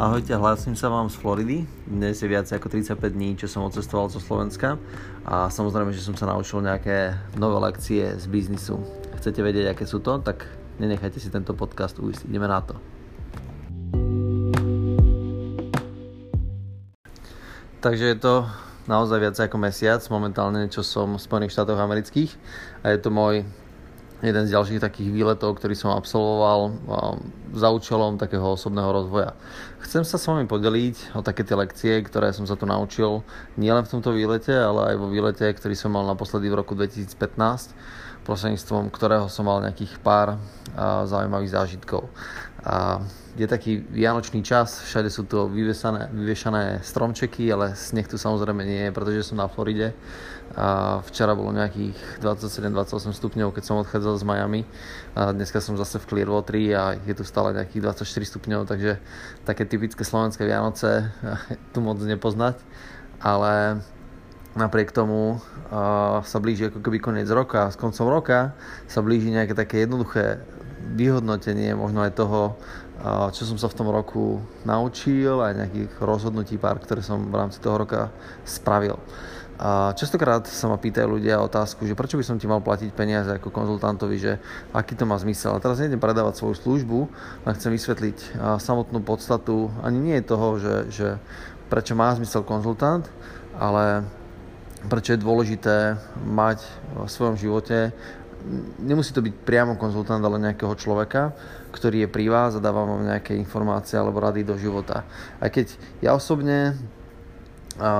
Ahojte, hlásim sa vám z Floridy. Dnes je viac ako 35 dní, čo som odcestoval zo Slovenska a samozrejme, že som sa naučil nejaké nové lekcie z biznisu. Chcete vedieť, aké sú to? Tak nenechajte si tento podcast ujsť. Ideme na to. Takže je to naozaj viac ako mesiac momentálne, čo som v Spojených štátoch amerických a je to môj jeden z ďalších takých výletov, ktorý som absolvoval za účelom takého osobného rozvoja. Chcem sa s vami podeliť o také tie lekcie, ktoré som sa tu naučil nielen v tomto výlete, ale aj vo výlete, ktorý som mal naposledy v roku 2015, prostredníctvom ktorého som mal nejakých pár zaujímavých zážitkov. A je taký vianočný čas, všade sú tu vyvesané, vyvešané stromčeky, ale sneh tu samozrejme nie je, pretože som na Floride. A včera bolo nejakých 27-28 stupňov, keď som odchádzal z Miami. A dneska som zase v Clearwateri a je tu stále nejakých 24 stupňov, takže také typické slovenské Vianoce tu moc nepoznať. Ale napriek tomu uh, sa blíži ako keby koniec roka s koncom roka sa blíži nejaké také jednoduché vyhodnotenie možno aj toho, čo som sa v tom roku naučil, aj nejakých rozhodnutí pár, ktoré som v rámci toho roka spravil. A častokrát sa ma pýtajú ľudia otázku, že prečo by som ti mal platiť peniaze ako konzultantovi, že aký to má zmysel. A teraz nejdem predávať svoju službu, len chcem vysvetliť samotnú podstatu, ani nie je toho, že, že prečo má zmysel konzultant, ale prečo je dôležité mať v svojom živote nemusí to byť priamo konzultant, ale nejakého človeka, ktorý je pri vás a dáva vám nejaké informácie alebo rady do života. Aj keď ja osobne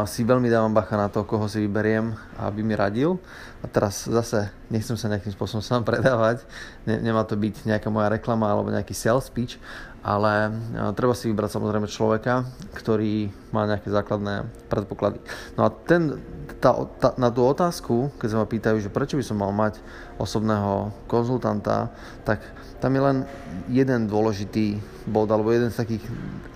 si veľmi dávam bacha na to, koho si vyberiem, aby mi radil. A teraz zase nechcem sa nejakým spôsobom sám predávať, nemá to byť nejaká moja reklama alebo nejaký sales speech, ale treba si vybrať samozrejme človeka, ktorý má nejaké základné predpoklady. No a ten, tá, tá, na tú otázku, keď sa ma pýtajú, že prečo by som mal mať osobného konzultanta, tak tam je len jeden dôležitý bod, alebo jeden z takých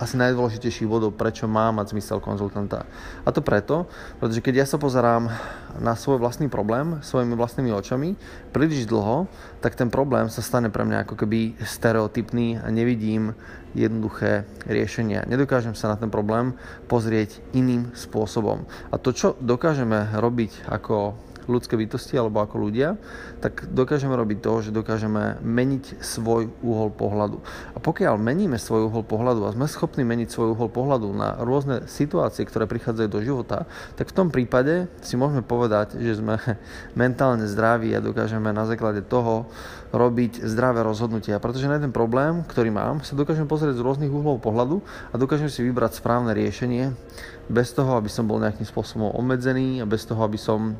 asi najdôležitejších bodov, prečo má mať zmysel konzultanta. A to preto, pretože keď ja sa pozerám na svoj vlastný problém svojimi vlastnými očami príliš dlho, tak ten problém sa stane pre mňa ako keby stereotypný a nevidím jednoduché riešenia. Nedokážem sa na ten problém pozrieť iným spôsobom. A to, čo dokážeme robiť ako ľudské bytosti alebo ako ľudia, tak dokážeme robiť to, že dokážeme meniť svoj uhol pohľadu. A pokiaľ meníme svoj uhol pohľadu a sme schopní meniť svoj uhol pohľadu na rôzne situácie, ktoré prichádzajú do života, tak v tom prípade si môžeme povedať, že sme mentálne zdraví a dokážeme na základe toho robiť zdravé rozhodnutia. Pretože na ten problém, ktorý mám, sa dokážem pozrieť z rôznych uhlov pohľadu a dokážem si vybrať správne riešenie bez toho, aby som bol nejakým spôsobom obmedzený a bez toho, aby som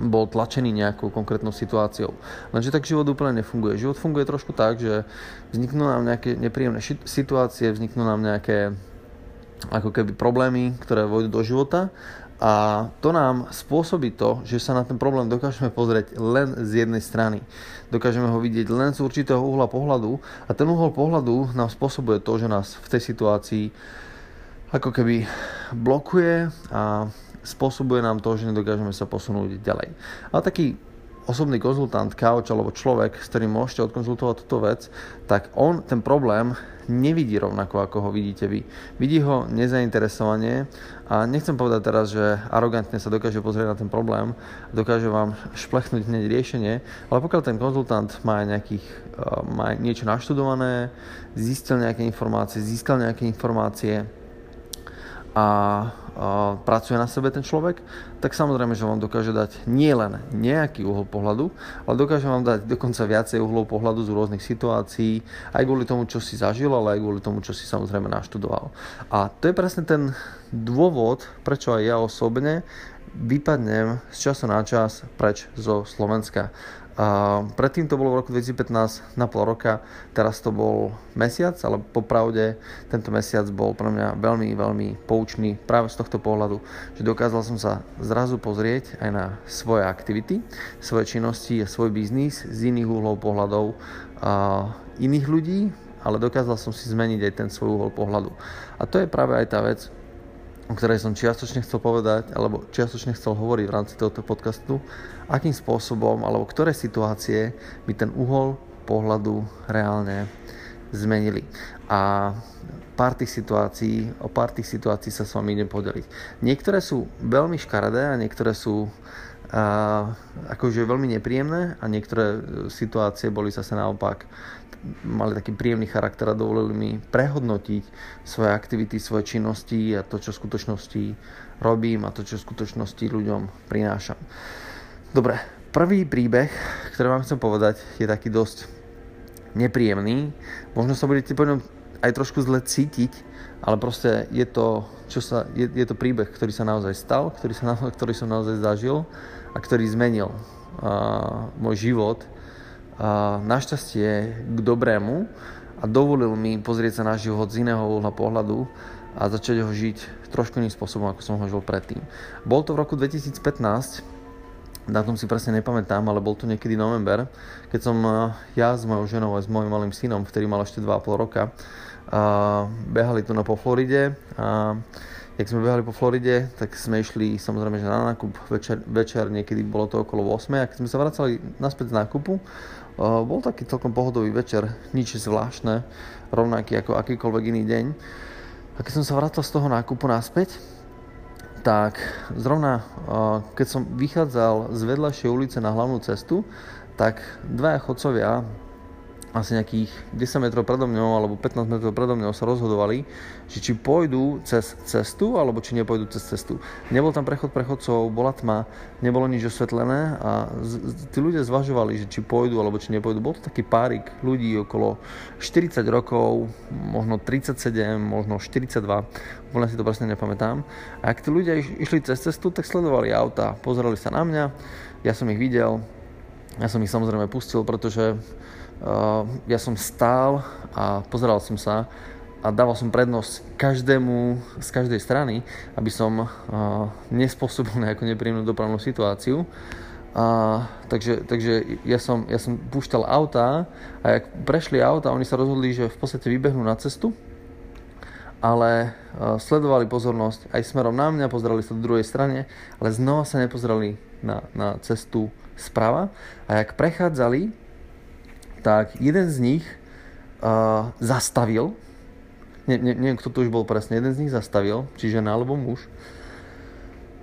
bol tlačený nejakou konkrétnou situáciou. Lenže tak život úplne nefunguje. Život funguje trošku tak, že vzniknú nám nejaké nepríjemné situácie, vzniknú nám nejaké ako keby problémy, ktoré vojdu do života a to nám spôsobí to, že sa na ten problém dokážeme pozrieť len z jednej strany. Dokážeme ho vidieť len z určitého uhla pohľadu a ten uhol pohľadu nám spôsobuje to, že nás v tej situácii ako keby blokuje a spôsobuje nám to, že nedokážeme sa posunúť ďalej. Ale taký osobný konzultant, couch alebo človek, s ktorým môžete odkonzultovať túto vec, tak on ten problém nevidí rovnako, ako ho vidíte vy. Vidí ho nezainteresovanie a nechcem povedať teraz, že arogantne sa dokáže pozrieť na ten problém, dokáže vám šplechnúť hneď riešenie, ale pokiaľ ten konzultant má, nejakých, eh, má niečo naštudované, zistil nejaké informácie, získal nejaké informácie, a pracuje na sebe ten človek, tak samozrejme, že vám dokáže dať nielen nejaký uhol pohľadu, ale dokáže vám dať dokonca viacej uhlov pohľadu z rôznych situácií, aj kvôli tomu, čo si zažil, ale aj kvôli tomu, čo si samozrejme naštudoval. A to je presne ten dôvod, prečo aj ja osobne vypadnem z času na čas preč zo Slovenska. A predtým to bolo v roku 2015 na pol roka, teraz to bol mesiac, ale popravde tento mesiac bol pre mňa veľmi, veľmi poučný práve z tohto pohľadu, že dokázal som sa zrazu pozrieť aj na svoje aktivity, svoje činnosti a svoj biznis z iných uhlov pohľadov a iných ľudí, ale dokázal som si zmeniť aj ten svoj uhol pohľadu. A to je práve aj tá vec, o ktorej som čiastočne chcel povedať, alebo čiastočne chcel hovoriť v rámci tohto podcastu, akým spôsobom, alebo ktoré situácie mi ten uhol pohľadu reálne zmenili. A pár tých situácií, o pár tých situácií sa s vami idem podeliť. Niektoré sú veľmi škaredé a niektoré sú a, akože veľmi nepríjemné a niektoré situácie boli zase naopak mali taký príjemný charakter a dovolili mi prehodnotiť svoje aktivity, svoje činnosti a to, čo v skutočnosti robím a to, čo v skutočnosti ľuďom prinášam. Dobre, prvý príbeh, ktorý vám chcem povedať, je taký dosť nepríjemný. Možno sa budete po ňom aj trošku zle cítiť, ale proste je to, čo sa, je, je to príbeh, ktorý sa naozaj stal, ktorý, sa, ktorý som naozaj zažil a ktorý zmenil uh, môj život našťastie k dobrému a dovolil mi pozrieť sa na život z iného uhla pohľadu a začať ho žiť trošku iným spôsobom, ako som ho žil predtým. Bol to v roku 2015, tom si presne nepamätám, ale bol to niekedy november, keď som ja s mojou ženou a s mojim malým synom, ktorý mal ešte 2,5 roka, a behali tu na po Floride a jak sme behali po Floride, tak sme išli samozrejme že na nákup večer, večer niekedy bolo to okolo 8 a keď sme sa vracali naspäť z nákupu, bol taký celkom pohodový večer, nič zvláštne, rovnaký ako akýkoľvek iný deň. A keď som sa vrátil z toho nákupu naspäť, tak zrovna keď som vychádzal z vedľajšej ulice na hlavnú cestu, tak dvaja chodcovia asi nejakých 10 metrov predo mňou alebo 15 metrov predo mňou sa rozhodovali, že či pôjdu cez cestu alebo či nepôjdu cez cestu. Nebol tam prechod prechodcov, bola tma, nebolo nič osvetlené a z, tí ľudia zvažovali, že či pôjdu alebo či nepôjdu. Bol to taký párik ľudí okolo 40 rokov, možno 37, možno 42, úplne si to presne nepamätám. A ak tí ľudia iš, išli cez cestu, tak sledovali auta, pozerali sa na mňa, ja som ich videl, ja som ich samozrejme pustil, pretože ja som stál a pozeral som sa a dával som prednosť každému z každej strany, aby som nespôsobil nejakú nepríjemnú dopravnú situáciu. A, takže takže ja, som, ja som púšťal auta a ak prešli auta, oni sa rozhodli, že v podstate vybehnú na cestu, ale uh, sledovali pozornosť aj smerom na mňa, pozerali sa do druhej strane, ale znova sa nepozerali na, na cestu sprava a ak prechádzali tak jeden z nich uh, zastavil, ne, ne, neviem, kto to už bol presne, jeden z nich zastavil, či žena alebo muž,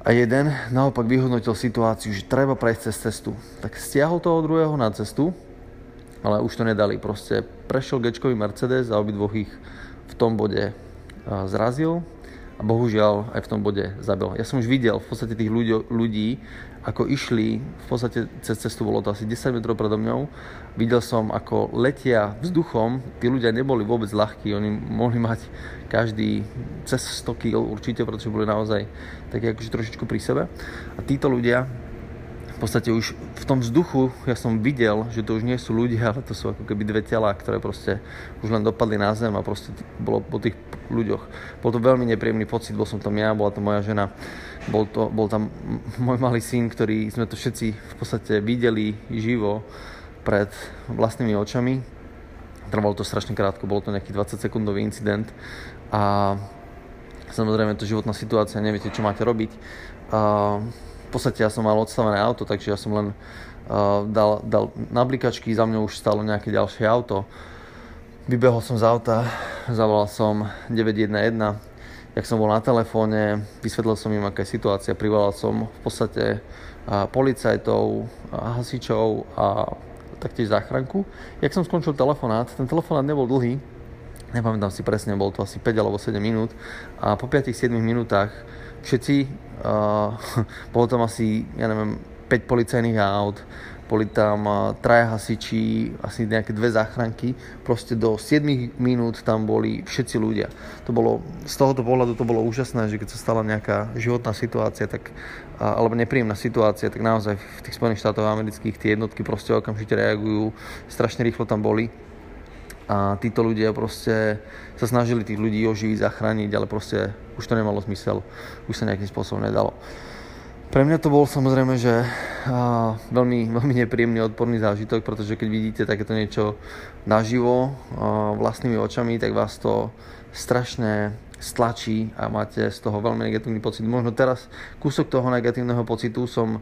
a jeden naopak vyhodnotil situáciu, že treba prejsť cez cestu. Tak stiahol toho druhého na cestu, ale už to nedali. Proste prešiel gečkový Mercedes a obidvoch ich v tom bode zrazil a bohužiaľ aj v tom bode zabil. Ja som už videl v podstate tých ľudí, ľudí ako išli, v podstate cez cestu bolo to asi 10 metrov predo mňou, videl som ako letia vzduchom, tí ľudia neboli vôbec ľahkí, oni mohli mať každý cez 100 kg určite, pretože boli naozaj takí akože trošičku pri sebe. A títo ľudia v podstate už v tom vzduchu ja som videl, že to už nie sú ľudia, ale to sú ako keby dve tela, ktoré proste už len dopadli na zem a proste bolo po tých ľuďoch. Bol to veľmi nepríjemný pocit, bol som tam ja, bola to moja žena, bol, to, bol tam môj malý syn, ktorý sme to všetci v podstate videli živo pred vlastnými očami. Trvalo to strašne krátko, bolo to nejaký 20 sekundový incident a samozrejme to životná situácia, neviete čo máte robiť. A v podstate ja som mal odstavené auto, takže ja som len uh, dal, dal na blikačky, za mňou už stalo nejaké ďalšie auto. Vybehol som z auta, zavolal som 911, jak som bol na telefóne, vysvetlil som im, aká je situácia, privolal som v podstate policajtov, hasičov a taktiež záchranku. Jak som skončil telefonát, ten telefonát nebol dlhý, nepamätám si presne, bol to asi 5 alebo 7 minút a po 5-7 minútach všetci Uh, bolo tam asi, ja neviem, 5 policajných aut, boli tam traja hasiči, asi nejaké dve záchranky, proste do 7 minút tam boli všetci ľudia. To bolo, z tohoto pohľadu to bolo úžasné, že keď sa stala nejaká životná situácia, tak, alebo nepríjemná situácia, tak naozaj v tých Spojených štátoch amerických tie jednotky proste okamžite reagujú, strašne rýchlo tam boli a títo ľudia proste sa snažili tých ľudí oživiť, zachrániť, ale proste už to nemalo zmysel, už sa nejakým spôsobom nedalo. Pre mňa to bol samozrejme, že a, veľmi, veľmi nepríjemný odporný zážitok, pretože keď vidíte takéto niečo naživo a, vlastnými očami, tak vás to strašne stlačí a máte z toho veľmi negatívny pocit. Možno teraz kúsok toho negatívneho pocitu som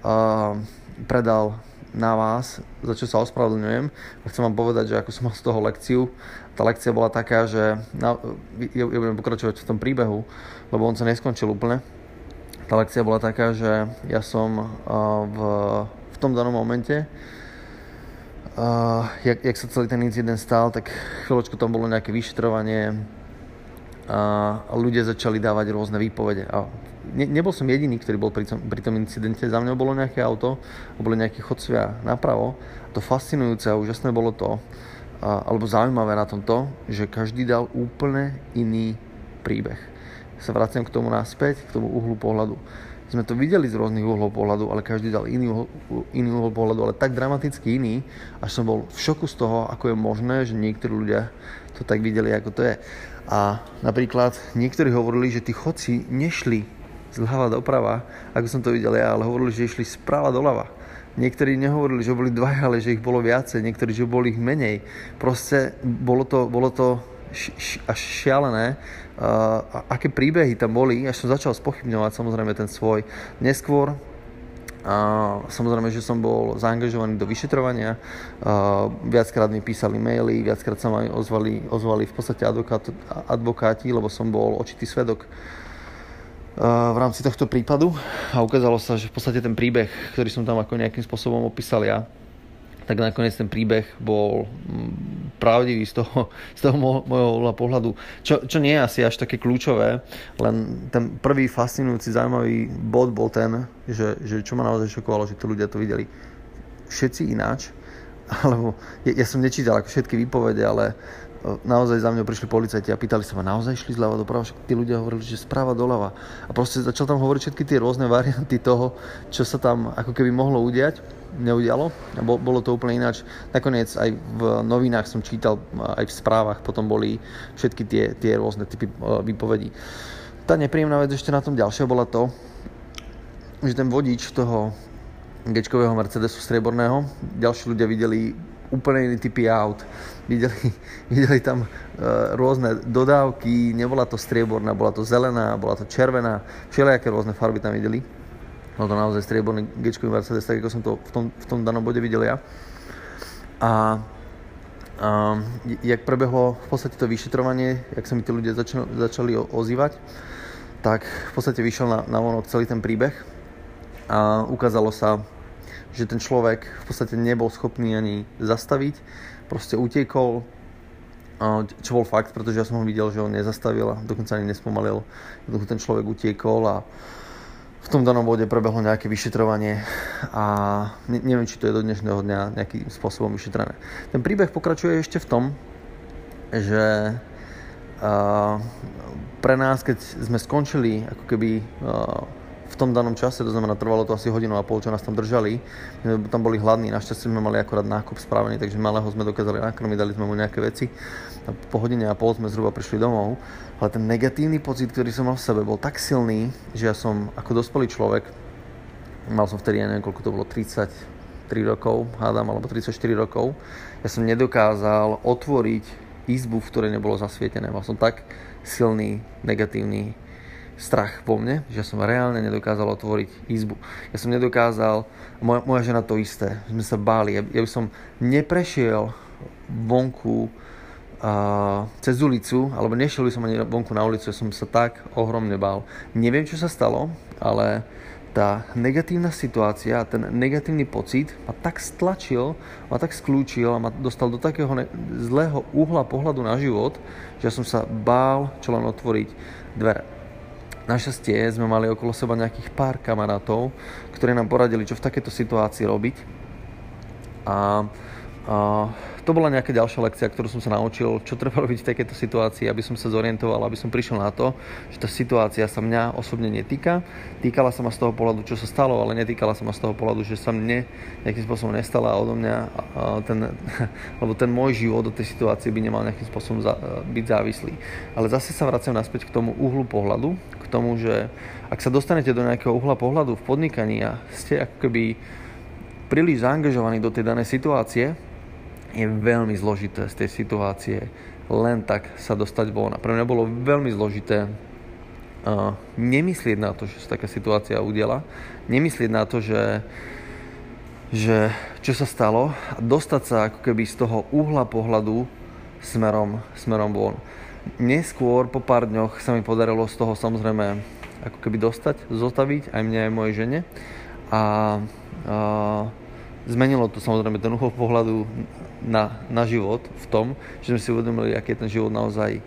a, predal na vás, za čo sa ospravedlňujem. Chcem vám povedať, že ako som mal z toho lekciu, tá lekcia bola taká, že na, ja, ja budem pokračovať v tom príbehu, lebo on sa neskončil úplne. Tá lekcia bola taká, že ja som v, v tom danom momente jak, jak sa celý ten incident stal, tak chvíľočku tam bolo nejaké vyšetrovanie a ľudia začali dávať rôzne výpovede. A ne, nebol som jediný, ktorý bol pri tom, pri tom incidente. Za mňa bolo nejaké auto, boli nejakí chodcovia napravo. To fascinujúce a úžasné bolo to, alebo zaujímavé na tom to, že každý dal úplne iný príbeh. Sa vraciam k tomu naspäť, k tomu uhlu pohľadu sme to videli z rôznych uhlov pohľadu, ale každý dal iný, uhol, iný uhol pohľadu, ale tak dramaticky iný, až som bol v šoku z toho, ako je možné, že niektorí ľudia to tak videli, ako to je. A napríklad niektorí hovorili, že tí chodci nešli zľava doprava, ako som to videl ja, ale hovorili, že išli sprava doľava. Niektorí nehovorili, že boli dvaja, ale že ich bolo viacej, niektorí, že boli ich menej. Proste bolo to, bolo to až šialené, uh, aké príbehy tam boli, až som začal spochybňovať samozrejme ten svoj. Neskôr a samozrejme, že som bol zaangažovaný do vyšetrovania. A viackrát mi písali maily, viackrát sa ma ozvali, ozvali v podstate advokát, advokáti, lebo som bol očitý svedok v rámci tohto prípadu a ukázalo sa, že v podstate ten príbeh, ktorý som tam ako nejakým spôsobom opísal ja, tak nakoniec ten príbeh bol mm, pravdivý z toho, z toho môjho pohľadu. Čo, čo nie je asi až také kľúčové, len ten prvý fascinujúci, zaujímavý bod bol ten, že, že čo ma naozaj šokovalo, že tí ľudia to videli všetci ináč, alebo ja, ja som nečítal ako všetky výpovede, ale naozaj za mňou prišli policajti a pýtali sa ma, naozaj išli zľava doprava, však tí ľudia hovorili, že správa doľava. A proste začal tam hovoriť všetky tie rôzne varianty toho, čo sa tam ako keby mohlo udiať, neudialo. Bolo to úplne ináč. Nakoniec aj v novinách som čítal, aj v správach potom boli všetky tie, tie rôzne typy e, výpovedí. Tá nepríjemná vec ešte na tom ďalšia bola to, že ten vodič toho gečkového Mercedesu strieborného, ďalší ľudia videli úplne iný typy aut. Videli, videli tam uh, rôzne dodávky, nebola to strieborná, bola to zelená, bola to červená, všelijaké rôzne farby tam videli. Bol to naozaj strieborný g Mercedes, tak ako som to v tom, v tom danom bode videl ja. A a jak prebehlo v podstate to vyšetrovanie, jak sa mi tí ľudia začali, začali ozývať, tak v podstate vyšiel na, na vonok celý ten príbeh a ukázalo sa, že ten človek v podstate nebol schopný ani zastaviť, proste utiekol, čo bol fakt, pretože ja som ho videl, že on nezastavil a dokonca ani nespomalil. Jednoducho ten človek utiekol a v tom danom bode prebehlo nejaké vyšetrovanie a neviem, či to je do dnešného dňa nejakým spôsobom vyšetrené. Ten príbeh pokračuje ešte v tom, že pre nás, keď sme skončili ako keby v tom danom čase, to znamená trvalo to asi hodinu a pol, čo nás tam držali. My tam boli hladní, našťastie sme mali akorát nákup spravený, takže malého sme dokázali nakrmiť, dali sme mu nejaké veci. A po hodine a pol sme zhruba prišli domov, ale ten negatívny pocit, ktorý som mal v sebe, bol tak silný, že ja som ako dospelý človek, mal som vtedy, ja neviem, koľko to bolo, 33 rokov, hádam, alebo 34 rokov, ja som nedokázal otvoriť izbu, v ktorej nebolo zasvietené. Mal som tak silný negatívny strach vo mne, že som reálne nedokázal otvoriť izbu. Ja som nedokázal, moja, moja žena to isté, sme sa báli, ja, ja by som neprešiel vonku uh, cez ulicu, alebo nešiel by som ani vonku na ulicu, ja som sa tak ohromne bál. Neviem, čo sa stalo, ale tá negatívna situácia, ten negatívny pocit ma tak stlačil, ma tak skľúčil a ma dostal do takého ne- zlého uhla pohľadu na život, že som sa bál čo len otvoriť dvere. Našťastie sme mali okolo seba nejakých pár kamarátov, ktorí nám poradili, čo v takéto situácii robiť. A, to bola nejaká ďalšia lekcia, ktorú som sa naučil, čo treba robiť v takejto situácii, aby som sa zorientoval, aby som prišiel na to, že tá situácia sa mňa osobne netýka. Týkala sa ma z toho pohľadu, čo sa stalo, ale netýkala sa ma z toho pohľadu, že sa mne nejakým spôsobom nestala odo mňa ten, lebo ten môj život do tej situácie by nemal nejakým spôsobom za, byť závislý. Ale zase sa vraciam naspäť k tomu uhlu pohľadu, k tomu, že ak sa dostanete do nejakého uhla pohľadu v podnikaní a ste ako keby príliš zaangažovaní do tej danej situácie, je veľmi zložité z tej situácie len tak sa dostať von. A pre mňa bolo veľmi zložité uh, nemyslieť na to, že sa taká situácia udela, nemyslieť na to, že že čo sa stalo a dostať sa ako keby z toho uhla pohľadu smerom, smerom von. Neskôr, po pár dňoch sa mi podarilo z toho samozrejme ako keby dostať, zostaviť aj mne, aj mojej žene. A, a zmenilo to samozrejme ten uhol pohľadu na, na život v tom, že sme si uvedomili, aký je ten život naozaj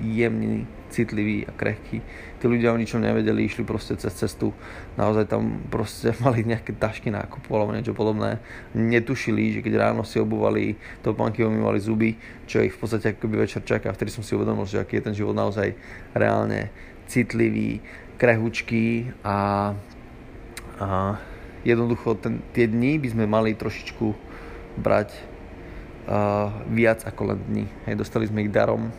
jemný, citlivý a krehký. Tí ľudia o ničom nevedeli, išli proste cez cestu, naozaj tam proste mali nejaké tašky nákupu alebo niečo podobné. Netušili, že keď ráno si obuvali topánky, umývali zuby, čo ich v podstate akoby večer čaká. Vtedy som si uvedomil, že aký je ten život naozaj reálne citlivý, krehučký a, a jednoducho ten, tie dni by sme mali trošičku brať viac ako len dni. Hej, dostali sme ich darom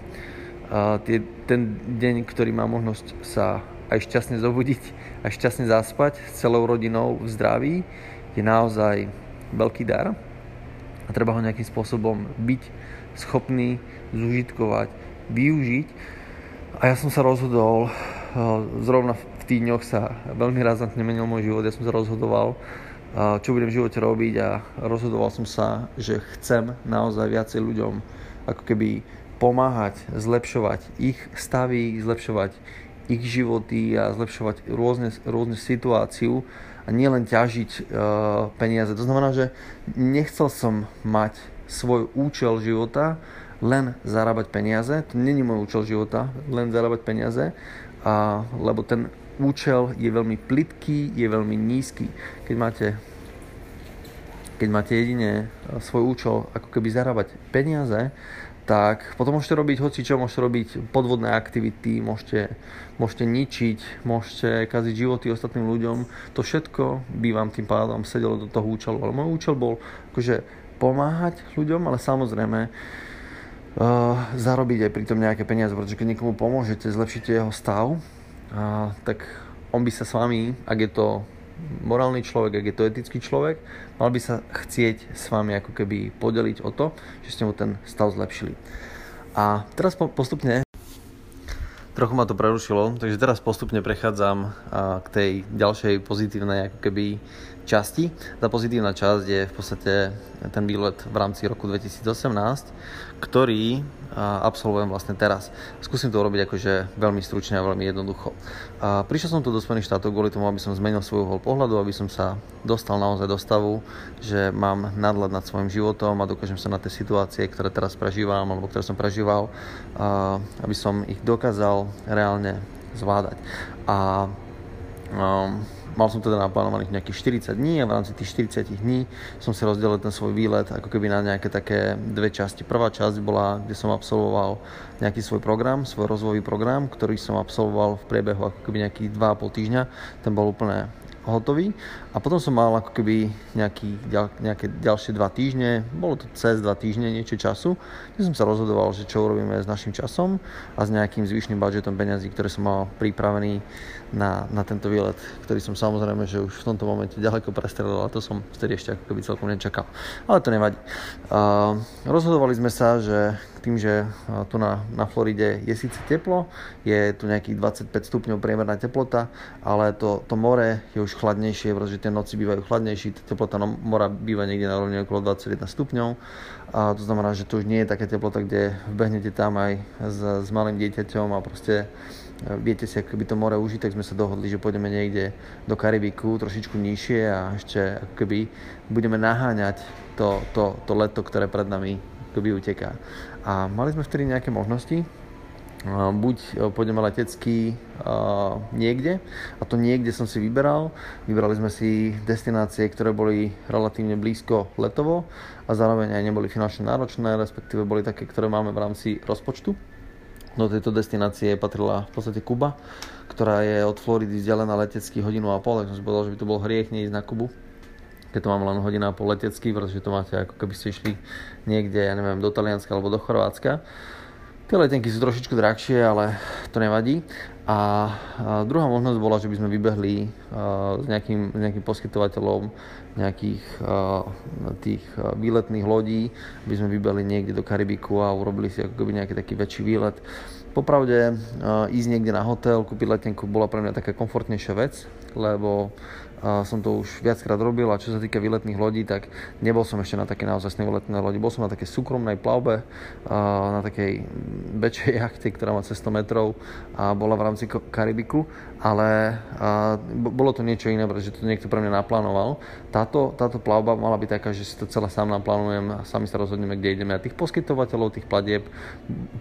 tie, ten deň, ktorý má možnosť sa aj šťastne zobudiť, aj šťastne zaspať s celou rodinou v zdraví, je naozaj veľký dar a treba ho nejakým spôsobom byť schopný zužitkovať, využiť. A ja som sa rozhodol, zrovna v tých dňoch sa veľmi razantne menil môj život, ja som sa rozhodoval, čo budem v živote robiť a rozhodoval som sa, že chcem naozaj viacej ľuďom ako keby pomáhať, zlepšovať ich stavy, zlepšovať ich životy a zlepšovať rôzne, rôzne situáciu a nielen ťažiť uh, peniaze. To znamená, že nechcel som mať svoj účel života len zarábať peniaze. To není môj účel života, len zarábať peniaze, a, lebo ten účel je veľmi plitký, je veľmi nízky. Keď máte keď máte jedine svoj účel ako keby zarábať peniaze, tak potom môžete robiť hoci čo, môžete robiť podvodné aktivity, môžete, môžete ničiť, môžete kaziť životy ostatným ľuďom. To všetko by vám tým pádom sedelo do toho účelu. Ale môj účel bol akože pomáhať ľuďom, ale samozrejme uh, zarobiť aj pri tom nejaké peniaze, pretože keď niekomu pomôžete, zlepšíte jeho stav, uh, tak on by sa s vami, ak je to morálny človek, ak je to etický človek, mal by sa chcieť s vami ako keby podeliť o to, že ste mu ten stav zlepšili. A teraz postupne trochu ma to prerušilo, takže teraz postupne prechádzam k tej ďalšej pozitívnej ako keby časti. Tá pozitívna časť je v podstate ten výlet v rámci roku 2018, ktorý absolvujem vlastne teraz. Skúsim to urobiť akože veľmi stručne a veľmi jednoducho. A prišiel som tu do Spojených štátov kvôli tomu, aby som zmenil svoj uhol pohľadu, aby som sa dostal naozaj do stavu, že mám nadhľad nad svojim životom a dokážem sa na tie situácie, ktoré teraz prežívam alebo ktoré som prežíval, aby som ich dokázal reálne zvládať. A um, mal som teda naplánovaných nejakých 40 dní a v rámci tých 40 dní som si rozdelil ten svoj výlet ako keby na nejaké také dve časti. Prvá časť bola, kde som absolvoval nejaký svoj program, svoj rozvojový program, ktorý som absolvoval v priebehu ako keby nejakých 2,5 týždňa. Ten bol úplne hotový. A potom som mal ako keby nejaký, nejaké ďalšie dva týždne, bolo to cez dva týždne niečo času, kde som sa rozhodoval, že čo urobíme s našim časom a s nejakým zvyšným budžetom peňazí, ktoré som mal pripravený na, na tento výlet, ktorý som samozrejme, že už v tomto momente ďaleko prestrelil a to som vtedy ešte ako keby celkom nečakal. Ale to nevadí. Uh, rozhodovali sme sa, že tým, že tu na, na Floride je síce teplo, je tu nejakých 25 stupňov priemerná teplota, ale to, to more je už chladnejšie, pretože tie noci bývajú chladnejšie, teplota mora býva niekde na rovne okolo 21 stupňov a to znamená, že to už nie je taká teplota, kde vbehnete tam aj s, s malým dieťaťom a proste e, viete si ako keby to more užiť, tak sme sa dohodli, že pôjdeme niekde do Karibiku, trošičku nižšie a ešte keby budeme naháňať to, to, to leto, ktoré pred nami akoby uteká. A mali sme vtedy nejaké možnosti, buď e, pôjdeme letecky uh, niekde a to niekde som si vyberal. Vybrali sme si destinácie, ktoré boli relatívne blízko letovo a zároveň aj neboli finančne náročné, respektíve boli také, ktoré máme v rámci rozpočtu. Do tejto destinácie patrila v podstate Kuba, ktorá je od Floridy vzdialená letecky hodinu a pol, tak som si povedal, že by to bol hriech neísť na Kubu keď to mám len hodina a pol letecky, pretože to máte ako keby ste išli niekde, ja neviem, do Talianska alebo do Chorvátska. Tie letenky sú trošičku drahšie, ale to nevadí. A, druhá možnosť bola, že by sme vybehli s, nejakým, s nejakým poskytovateľom nejakých tých výletných lodí, by sme vybehli niekde do Karibiku a urobili si ako nejaký taký väčší výlet. Popravde ísť niekde na hotel, kúpiť letenku bola pre mňa taká komfortnejšia vec, lebo som to už viackrát robil a čo sa týka výletných lodí, tak nebol som ešte na také naozaj výletnej lodi. Bol som na takej súkromnej plavbe, na takej väčšej jachte, ktorá má cez 100 metrov a bola v rámci Karibiku, ale bolo to niečo iné, pretože to niekto pre mňa naplánoval. Táto, táto plavba mala byť taká, že si to celé sám naplánujem a sami sa rozhodneme, kde ideme. A tých poskytovateľov, tých platieb,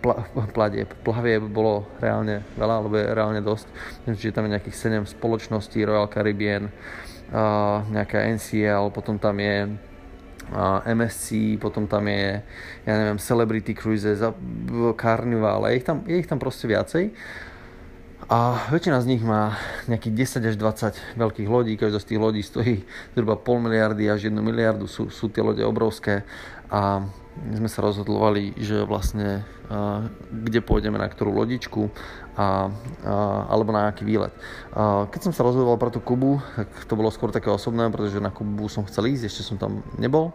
pla, platieb, plavieb bolo reálne veľa, alebo je reálne dosť. Myslím, že tam je nejakých 7 spoločností, Royal Caribbean, nejaká NCL, potom tam je MSC, potom tam je, ja neviem, Celebrity Cruises, Carnival, je ich tam, je ich tam proste viacej. A väčšina z nich má nejakých 10 až 20 veľkých lodí, každá z tých lodí stojí zhruba pol miliardy až 1 miliardu, sú, sú tie lode obrovské. A my sme sa rozhodovali, že vlastne kde pôjdeme, na ktorú lodičku a, uh, alebo na aký výlet. Uh, keď som sa rozhodoval pre tú Kubu, tak to bolo skôr také osobné, pretože na Kubu som chcel ísť, ešte som tam nebol,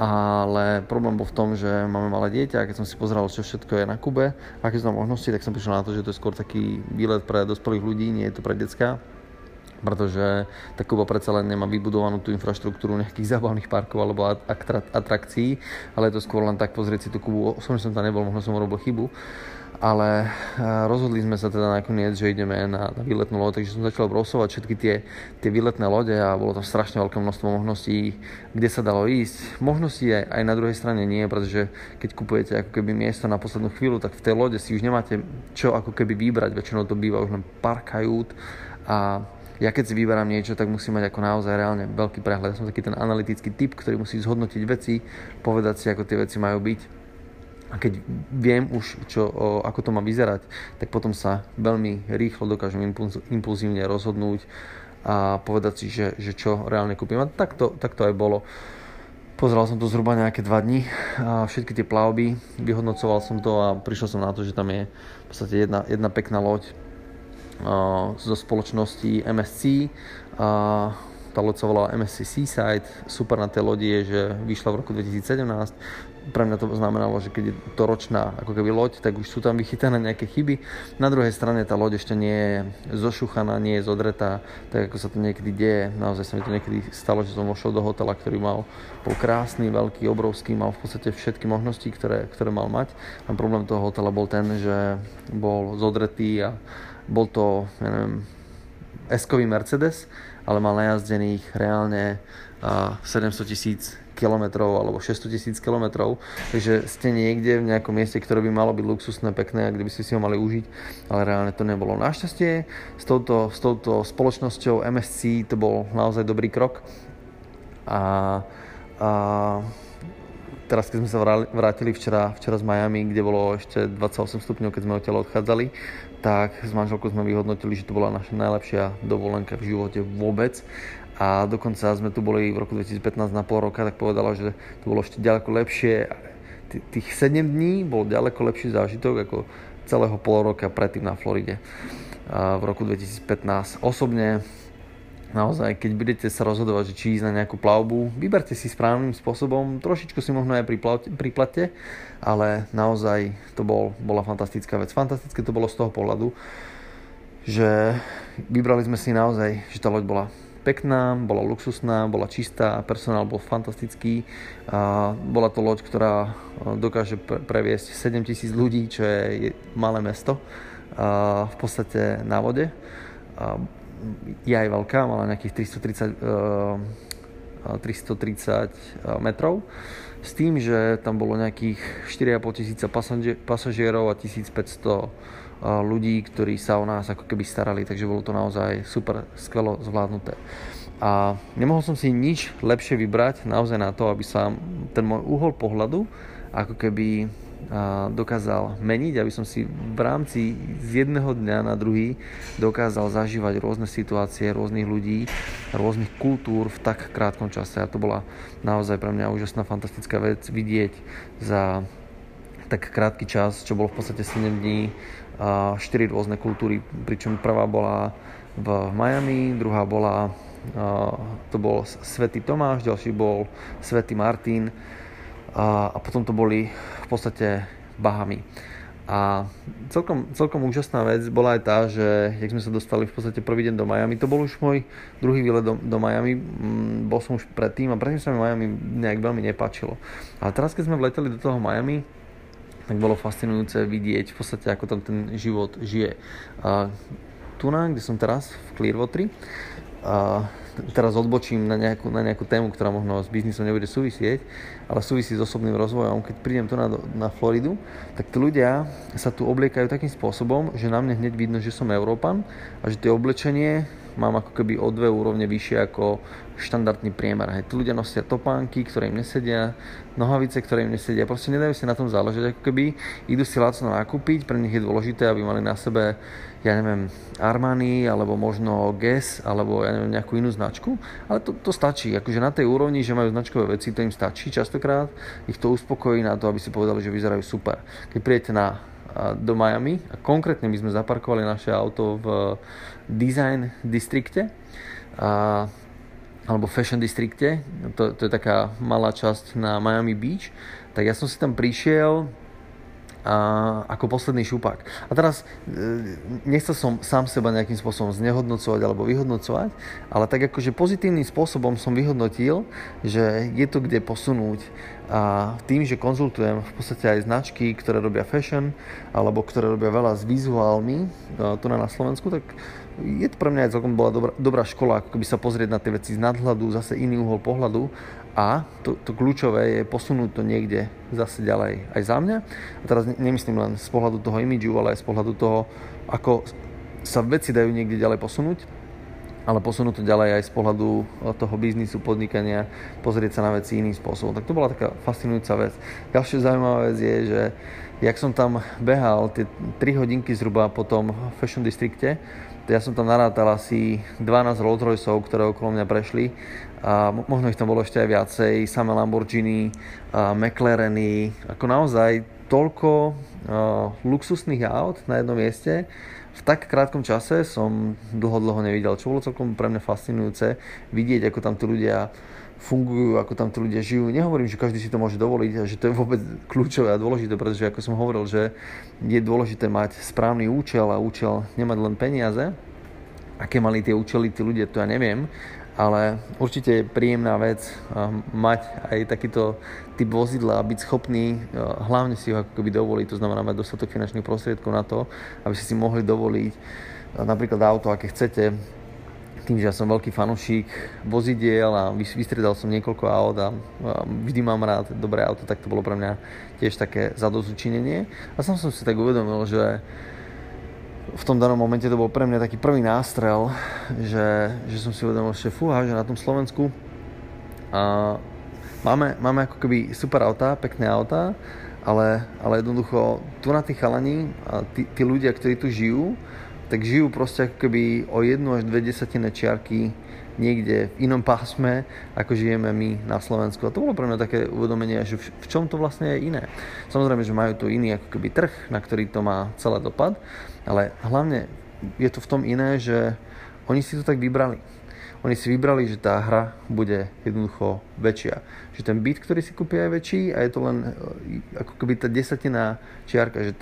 ale problém bol v tom, že máme malé dieťa a keď som si pozeral, čo všetko je na Kube, aké sú tam možnosti, tak som prišiel na to, že to je skôr taký výlet pre dospelých ľudí, nie je to pre detská pretože tá Kuba predsa len nemá vybudovanú tú infraštruktúru nejakých zábavných parkov alebo atrakcií, ale je to skôr len tak pozrieť si tú Kubu. Osobne som tam nebol, možno som urobil chybu, ale rozhodli sme sa teda nakoniec, že ideme na, na výletnú loď, takže som začal brosovať všetky tie, tie výletné lode a bolo tam strašne veľké množstvo možností, kde sa dalo ísť. Možností aj, aj na druhej strane nie, pretože keď kupujete ako keby miesto na poslednú chvíľu, tak v tej lode si už nemáte čo ako keby vybrať, väčšinou to býva už len pár kajút a ja keď si vyberám niečo, tak musím mať ako naozaj reálne veľký prehľad. Ja som taký ten analytický typ, ktorý musí zhodnotiť veci, povedať si, ako tie veci majú byť. A keď viem už, čo, ako to má vyzerať, tak potom sa veľmi rýchlo dokážem impulzívne rozhodnúť a povedať si, že, že čo reálne kúpim. A tak to, tak to aj bolo. Pozeral som to zhruba nejaké 2 dní a všetky tie plavby, vyhodnocoval som to a prišiel som na to, že tam je v podstate jedna, jedna pekná loď, zo spoločnosti MSC. Tá loď sa volala MSC Seaside. Super na tej lodi je, že vyšla v roku 2017. Pre mňa to znamenalo, že keď je to ročná ako keby loď, tak už sú tam vychytané nejaké chyby. Na druhej strane tá loď ešte nie je zošuchaná, nie je zodretá, tak ako sa to niekedy deje. Naozaj sa mi to niekedy stalo, že som vošiel do hotela, ktorý mal, bol krásny, veľký, obrovský, mal v podstate všetky možnosti, ktoré, ktoré mal mať. A problém toho hotela bol ten, že bol zodretý a bol to, ja neviem, S-kový Mercedes, ale mal najazdených reálne 700 tisíc kilometrov alebo 600 tisíc kilometrov, takže ste niekde v nejakom mieste, ktoré by malo byť luxusné, pekné a kde by ste si ho mali užiť, ale reálne to nebolo. Našťastie s touto, s touto spoločnosťou MSC to bol naozaj dobrý krok a, a teraz keď sme sa vrátili včera, včera z Miami, kde bolo ešte 28 stupňov, keď sme odtiaľ odchádzali, tak s manželkou sme vyhodnotili, že to bola naša najlepšia dovolenka v živote vôbec. A dokonca sme tu boli v roku 2015 na pol roka, tak povedala, že to bolo ešte ďaleko lepšie. Tých 7 dní bol ďaleko lepší zážitok ako celého pol roka predtým na Floride v roku 2015. Osobne naozaj, keď budete sa rozhodovať, že či ísť na nejakú plavbu, vyberte si správnym spôsobom, trošičku si možno aj priplate, ale naozaj to bol, bola fantastická vec. Fantastické to bolo z toho pohľadu, že vybrali sme si naozaj, že tá loď bola pekná, bola luxusná, bola čistá, personál bol fantastický. A bola to loď, ktorá dokáže previesť 7000 ľudí, čo je malé mesto a v podstate na vode. A je aj veľká, mala nejakých 330, 330 eh, eh, metrov s tým, že tam bolo nejakých 4,5 tisíca pasažierov a 1500 eh, ľudí, ktorí sa o nás ako keby starali, takže bolo to naozaj super, skvelo zvládnuté. A nemohol som si nič lepšie vybrať naozaj na to, aby sa ten môj uhol pohľadu ako keby dokázal meniť, aby som si v rámci z jedného dňa na druhý dokázal zažívať rôzne situácie, rôznych ľudí, rôznych kultúr v tak krátkom čase. A to bola naozaj pre mňa úžasná, fantastická vec vidieť za tak krátky čas, čo bolo v podstate 7 dní, 4 rôzne kultúry, pričom prvá bola v Miami, druhá bola, to bol Svetý Tomáš, ďalší bol Svetý Martin, a, a potom to boli v podstate Bahamy. A celkom, celkom úžasná vec bola aj tá, že jak sme sa dostali v podstate prvý deň do Miami, to bol už môj druhý výlet do, do Miami, mm, bol som už predtým a predtým sa mi Miami nejak veľmi nepáčilo. Ale teraz, keď sme vleteli do toho Miami, tak bolo fascinujúce vidieť v podstate, ako tam ten život žije. A tu na, kde som teraz, v Clearwater, a teraz odbočím na nejakú, na nejakú tému, ktorá možno s biznisom nebude súvisieť, ale súvisí s osobným rozvojom. Keď prídem tu na, na Floridu, tak tí ľudia sa tu obliekajú takým spôsobom, že na mne hneď vidno, že som Európan a že tie oblečenie mám ako keby o dve úrovne vyššie ako štandardný priemer. Hej. Tí ľudia nosia topánky, ktoré im nesedia, nohavice, ktoré im nesedia. Proste nedajú si na tom záležať, ako keby idú si lacno nakúpiť, pre nich je dôležité, aby mali na sebe ja neviem, Armani, alebo možno Guess, alebo ja neviem, nejakú inú značku, ale to, to stačí, akože na tej úrovni, že majú značkové veci, to im stačí častokrát, ich to uspokojí na to, aby si povedali, že vyzerajú super. Keď príjete na, do Miami, a konkrétne my sme zaparkovali naše auto v Design distrikte, a, alebo Fashion distrikte, to, to je taká malá časť na Miami Beach, tak ja som si tam prišiel, a, ako posledný šupák. A teraz e, nechcel som sám seba nejakým spôsobom znehodnocovať alebo vyhodnocovať, ale tak akože pozitívnym spôsobom som vyhodnotil, že je to kde posunúť a tým, že konzultujem v podstate aj značky, ktoré robia fashion alebo ktoré robia veľa s vizuálmi tu na Slovensku, tak je to pre mňa aj celkom bola dobrá, dobrá škola, ako keby sa pozrieť na tie veci z nadhľadu, zase iný uhol pohľadu a to, to kľúčové je posunúť to niekde zase ďalej aj za mňa. A teraz nemyslím len z pohľadu toho imidžu, ale aj z pohľadu toho, ako sa veci dajú niekde ďalej posunúť, ale posunúť to ďalej aj z pohľadu toho biznisu, podnikania, pozrieť sa na veci iným spôsobom. Tak to bola taká fascinujúca vec. Ďalšia zaujímavá vec je, že jak som tam behal tie 3 hodinky zhruba po tom Fashion Districte, ja som tam narátal asi 12 Rolls Royceov, ktoré okolo mňa prešli a možno ich tam bolo ešte aj viacej, samé Lamborghini, McLareny, ako naozaj toľko uh, luxusných aut na jednom mieste tak krátkom čase som dlho, dlho nevidel, čo bolo celkom pre mňa fascinujúce vidieť, ako tam tí ľudia fungujú, ako tam tí ľudia žijú. Nehovorím, že každý si to môže dovoliť a že to je vôbec kľúčové a dôležité, pretože ako som hovoril, že je dôležité mať správny účel a účel nemať len peniaze. Aké mali tie účely tí ľudia, to ja neviem, ale určite je príjemná vec mať aj takýto typ vozidla a byť schopný hlavne si ho ako dovoliť, to znamená mať dostatok finančných prostriedkov na to, aby ste si mohli dovoliť napríklad auto, aké chcete, tým, že ja som veľký fanúšik vozidiel a vystredal som niekoľko aut a vždy mám rád dobré auto, tak to bolo pre mňa tiež také zadozučinenie. A som som si tak uvedomil, že v tom danom momente to bol pre mňa taký prvý nástrel, že, že som si uvedomil, že fúha, že na tom Slovensku a máme, máme ako keby super autá, pekné autá, ale, ale jednoducho tu na tých chalani a tí, tí ľudia, ktorí tu žijú, tak žijú proste ako keby o jednu až dve desatinné čiarky niekde v inom pásme, ako žijeme my na Slovensku. A to bolo pre mňa také uvedomenie, že v čom to vlastne je iné. Samozrejme, že majú tu iný ako keby trh, na ktorý to má celé dopad, ale hlavne je to v tom iné, že oni si to tak vybrali. Oni si vybrali, že tá hra bude jednoducho väčšia. Že ten byt, ktorý si kúpia, je väčší a je to len e, ako keby tá desatina čiarka. Že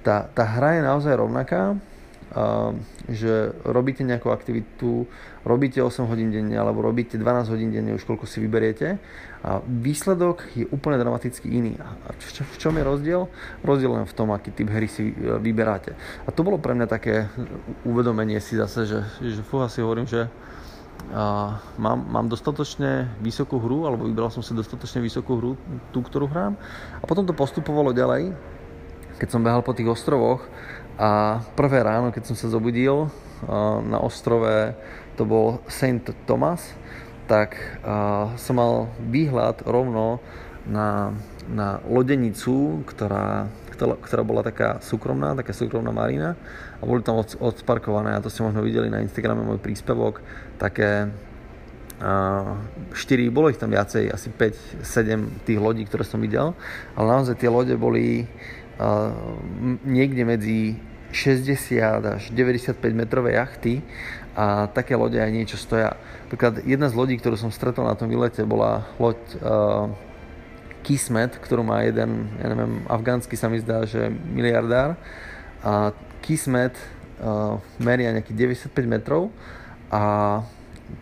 tá, tá hra je naozaj rovnaká, že robíte nejakú aktivitu, robíte 8 hodín denne alebo robíte 12 hodín denne, už koľko si vyberiete a výsledok je úplne dramaticky iný. A v čom je rozdiel? Rozdiel len v tom, aký typ hry si e, vyberáte. A to bolo pre mňa také uvedomenie si zase, že, že fúha si hovorím, že a mám, mám dostatočne vysokú hru, alebo vybral som si dostatočne vysokú hru, tú, ktorú hrám. A potom to postupovalo ďalej, keď som behal po tých ostrovoch a prvé ráno, keď som sa zobudil na ostrove, to bol St. Thomas, tak som mal výhľad rovno na, na lodenicu, ktorá, ktorá, bola taká súkromná, taká súkromná marina a boli tam od, odsparkované a to ste možno videli na Instagrame môj príspevok, také 4, bolo ich tam viacej, asi 5-7 tých lodí, ktoré som videl, ale naozaj tie lode boli niekde medzi 60 až 95 metrové jachty a také lode aj niečo stoja. Napríklad jedna z lodí, ktorú som stretol na tom výlete, bola loď uh, Kismet, ktorú má jeden, ja neviem, afgánsky sa mi zdá, že miliardár a Kismet uh, meria nejakých 95 metrov a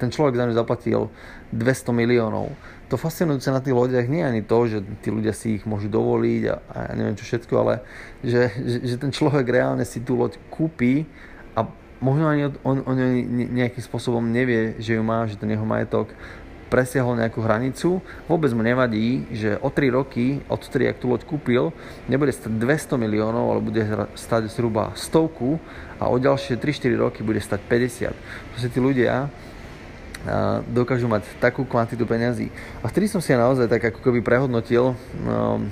ten človek za ňu zaplatil 200 miliónov. To fascinujúce na tých lodiach nie je ani to, že tí ľudia si ich môžu dovoliť a, a ja neviem čo všetko, ale že, že, že ten človek reálne si tú loď kúpi a možno ani on, on, on nejakým spôsobom nevie, že ju má, že ten jeho majetok presiahol nejakú hranicu, vôbec mu nevadí, že o 3 roky, od 3, ak tú loď kúpil, nebude stať 200 miliónov, ale bude stať zhruba stovku a o ďalšie 3-4 roky bude stať 50. Proste tí ľudia dokážu mať takú kvantitu peňazí. A vtedy som si ja naozaj tak ako keby prehodnotil, no,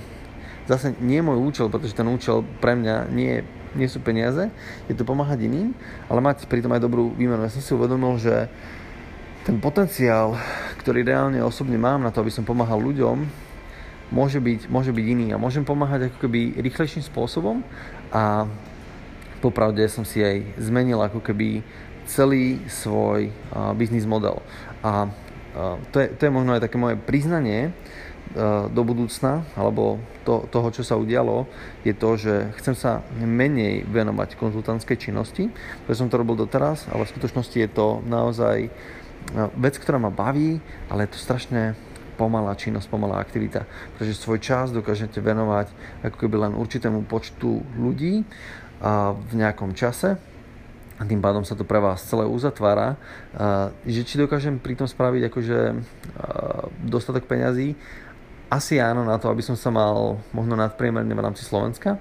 zase nie môj účel, pretože ten účel pre mňa nie, nie sú peniaze, je to pomáhať iným, ale mať pritom aj dobrú výmenu. Ja som si uvedomil, že ten potenciál, ktorý reálne osobne mám na to, aby som pomáhal ľuďom, môže byť, môže byť iný a môžem pomáhať ako keby rýchlejším spôsobom a popravde som si aj zmenil ako keby celý svoj biznis model. A to, je, to je možno aj také moje priznanie do budúcna, alebo to, toho, čo sa udialo, je to, že chcem sa menej venovať konzultantskej činnosti, pretože som to robil doteraz, ale v skutočnosti je to naozaj vec, ktorá ma baví, ale je to strašne pomalá činnosť, pomalá aktivita, pretože svoj čas dokážete venovať ako keby len určitému počtu ľudí a v nejakom čase a tým pádom sa to pre vás celé uzatvára, že či dokážem pri tom spraviť akože dostatok peňazí, asi áno na to, aby som sa mal možno nadpriemerne v rámci Slovenska,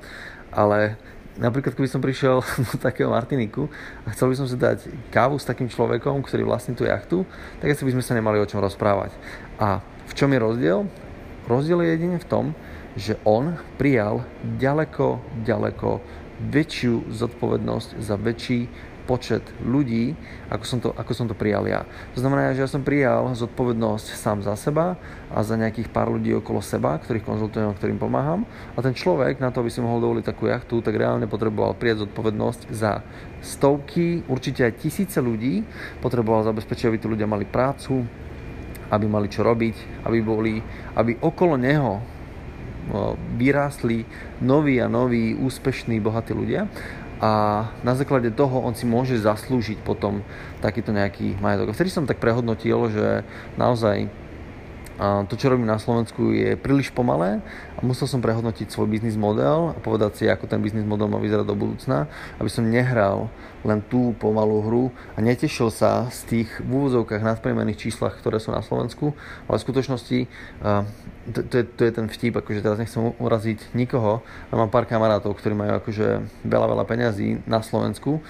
ale napríklad keby som prišiel do takého Martiniku a chcel by som si dať kávu s takým človekom, ktorý vlastní tú jachtu, tak asi by sme sa nemali o čom rozprávať. A v čom je rozdiel? Rozdiel je jedine v tom, že on prijal ďaleko, ďaleko väčšiu zodpovednosť za väčší počet ľudí, ako som, to, ako som to prijal ja. To znamená, že ja som prijal zodpovednosť sám za seba a za nejakých pár ľudí okolo seba, ktorých konzultujem a ktorým pomáham. A ten človek, na to, aby si mohol dovoliť takú jachtu, tak reálne potreboval prijať zodpovednosť za stovky, určite aj tisíce ľudí. Potreboval zabezpečiť, aby tí ľudia mali prácu, aby mali čo robiť, aby boli, aby okolo neho vyrástli noví a noví, úspešní, bohatí ľudia a na základe toho on si môže zaslúžiť potom takýto nejaký majetok. Vtedy som tak prehodnotil, že naozaj to, čo robím na Slovensku, je príliš pomalé a musel som prehodnotiť svoj biznis model a povedať si, ako ten biznis model má vyzerať do budúcna, aby som nehral len tú pomalú hru a netešil sa z tých v úvozovkách nadpriemerných číslach, ktoré sú na Slovensku, ale v skutočnosti to, to, je, to je ten vtip, akože teraz nechcem uraziť nikoho, ale mám pár kamarátov, ktorí majú akože veľa, veľa peňazí na Slovensku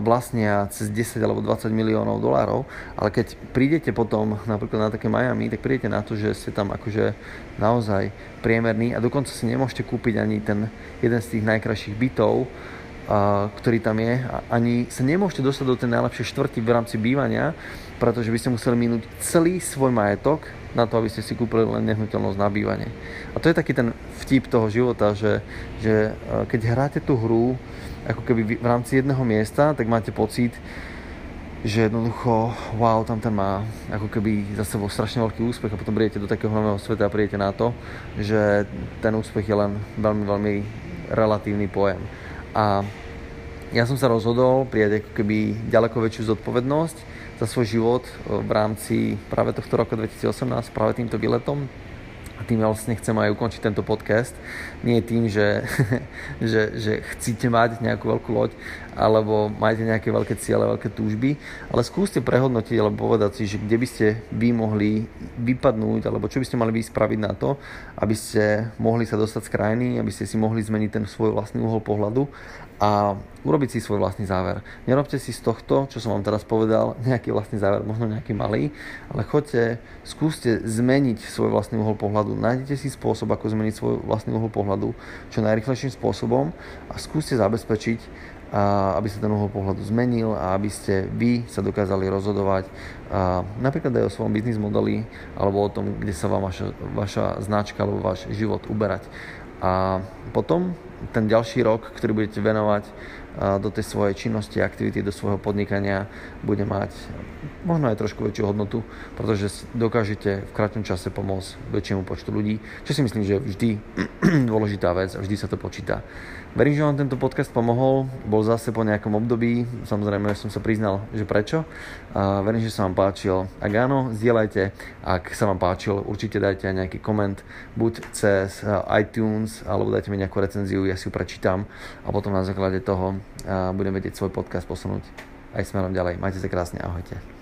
vlastnia cez 10 alebo 20 miliónov dolárov, ale keď prídete potom napríklad na také Miami, tak prídete na to, že ste tam akože naozaj priemerný a dokonca si nemôžete kúpiť ani ten jeden z tých najkrajších bytov, ktorý tam je. Ani sa nemôžete dostať do tej najlepšej štvrti v rámci bývania, pretože by ste museli minúť celý svoj majetok na to, aby ste si kúpili len nehnuteľnosť na bývanie. A to je taký ten vtip toho života, že, že e, keď hráte tú hru ako keby v rámci jedného miesta, tak máte pocit, že jednoducho, wow, tam ten má ako keby za sebou strašne veľký úspech a potom prídete do takého nového sveta a prídete na to, že ten úspech je len veľmi, veľmi relatívny pojem. A ja som sa rozhodol prijať ako keby ďaleko väčšiu zodpovednosť za svoj život v rámci práve tohto roku 2018, práve týmto výletom. A tým vlastne chcem aj ukončiť tento podcast. Nie tým, že, že, že chcete mať nejakú veľkú loď, alebo máte nejaké veľké ciele, veľké túžby, ale skúste prehodnotiť alebo povedať si, že kde by ste vy mohli vypadnúť, alebo čo by ste mali vy spraviť na to, aby ste mohli sa dostať z krajiny, aby ste si mohli zmeniť ten svoj vlastný uhol pohľadu a urobiť si svoj vlastný záver. Nerobte si z tohto, čo som vám teraz povedal, nejaký vlastný záver, možno nejaký malý, ale choďte, skúste zmeniť svoj vlastný uhol pohľadu, nájdete si spôsob, ako zmeniť svoj vlastný uhol pohľadu čo najrychlejším spôsobom a skúste zabezpečiť, aby sa ten uhol pohľadu zmenil a aby ste vy sa dokázali rozhodovať napríklad aj o svojom biznis modeli alebo o tom, kde sa vám vaša, vaša značka alebo váš život uberať. A potom ten ďalší rok, ktorý budete venovať do tej svojej činnosti, aktivity, do svojho podnikania bude mať možno aj trošku väčšiu hodnotu, pretože dokážete v krátkom čase pomôcť väčšiemu počtu ľudí, čo si myslím, že je vždy dôležitá vec a vždy sa to počíta. Verím, že vám tento podcast pomohol, bol zase po nejakom období, samozrejme som sa priznal, že prečo. A verím, že sa vám páčil. Ak áno, zdieľajte. Ak sa vám páčil, určite dajte aj nejaký koment, buď cez iTunes, alebo dajte mi nejakú recenziu, ja si ju prečítam a potom na základe toho budem vedieť svoj podcast posunúť aj smerom ďalej. Majte sa krásne, ahojte.